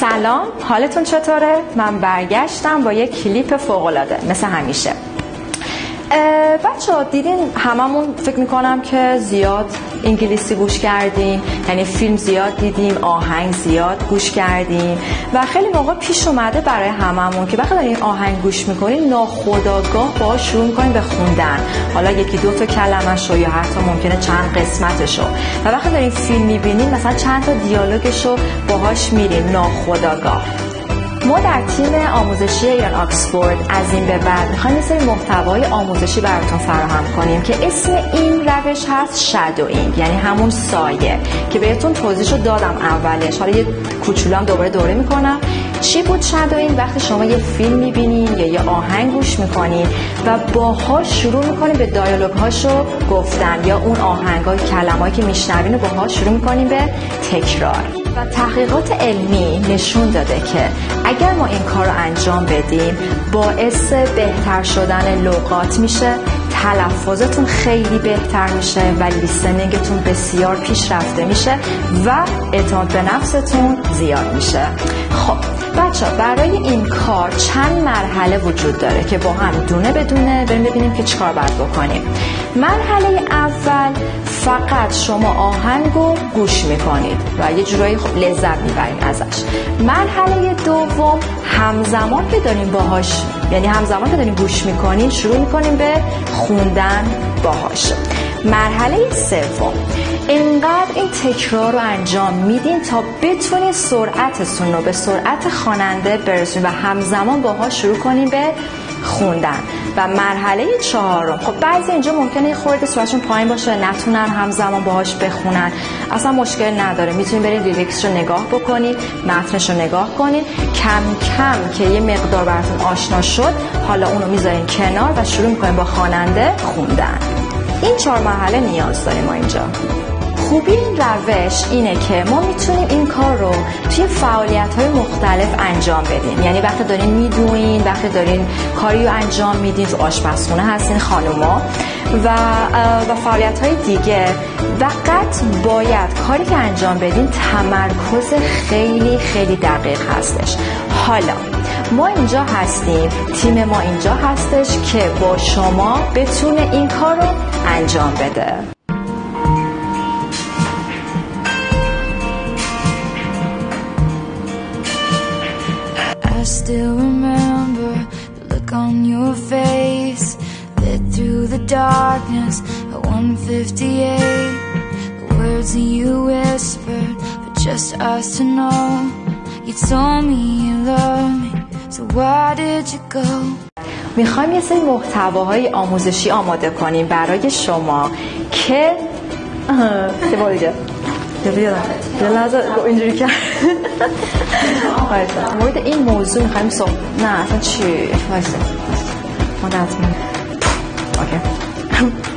سلام حالتون چطوره؟ من برگشتم با یک کلیپ فوقلاده مثل همیشه بچه ها دیدین هممون فکر می‌کنم که زیاد انگلیسی گوش کردیم. یعنی فیلم زیاد دیدیم آهنگ زیاد گوش کردیم. و خیلی موقع پیش اومده برای هممون که وقتی داریم آهنگ گوش می‌کنیم ناخداگاه با شروع می‌کنیم به خوندن. حالا یکی دو تا کلمه شو یا حتی ممکنه چند قسمتشو. و وقتی داریم فیلم می‌بینیم مثلا چند تا دیالوگشو باهاش میریم ناخودآگاه ما در تیم آموزشی ایران آکسفورد از این به بعد می‌خوایم یه محتوای آموزشی براتون فراهم کنیم که اسم این روش هست shadowing یعنی همون سایه که بهتون توضیحشو دادم اولش. حالا یه کوچولو دوباره دوره می‌کنم. چی بود shadowing وقتی شما یه فیلم می‌بینین یا یه آهنگ گوش می‌کنین و باها شروع می‌کنین به dialogue هاشو گفتن یا اون آهنگ کلمه‌ای که میشنوین و باها شروع می‌کنین به تکرار. و تحقیقات علمی نشون داده که اگر ما این کار رو انجام بدیم باعث بهتر شدن لغات میشه تلفظتون خیلی بهتر میشه و لیسنینگتون بسیار پیشرفته میشه و اعتماد به نفستون زیاد میشه. خب بچه برای این کار چند مرحله وجود داره که با هم دونه بدونه بریم ببینیم که چیکار باید بکنیم. مرحله اول فقط شما آهنگ رو گوش می‌کنید و یه جورایی خب لذت می‌برید ازش. مرحله دوم همزمان که داریم باهاش یعنی همزمان که داریم گوش می‌کنیم شروع می‌کنیم به خوندن باهاش. مرحله سوم. انقدر این تکرار رو انجام میدین تا بتونید سرعتتون رو به سرعت خواننده برسونید و همزمان باها شروع کنیم به خوندن. و مرحله چهارم. خب بعضی اینجا ممکنه یه خورده سرعتشون پایین باشه نتونن همزمان باهاش بخونن. اصلا مشکل نداره. می‌تونید برید لیریکس رو نگاه بکنید متنش رو نگاه کنید کم کم که یه مقدار براتون آشنا شد حالا اونو می‌ذارین کنار و شروع می‌کنین با خواننده خوندن. این چهار مرحله نیاز داریم ما اینجا. خوبی این روش اینه که ما می‌تونیم این کار رو توی فعالیت های مختلف انجام بدیم. یعنی وقتی دارین میدوین وقتی دارین کاری رو انجام میدین تو آشپزخونه هستین خانوما و و فعالیت های دیگه. فقط باید کاری که انجام بدین تمرکز خیلی خیلی دقیق هستش. حالا ما اینجا هستیم تیم ما اینجا هستش که با شما بتونه این کار رو انجام بده I still remember the look on your face Lit through the darkness at 158 The words that you whispered for just us to know You told me you loved me, so why did you go? می‌خوایم یه سری محتواهای آموزشی آماده کنیم برای شما که بیارم یه لحظه اینجوری کرد مورد این موضوع می‌خوایم صحب نه اصلا چی؟ وایسه ما اوکی.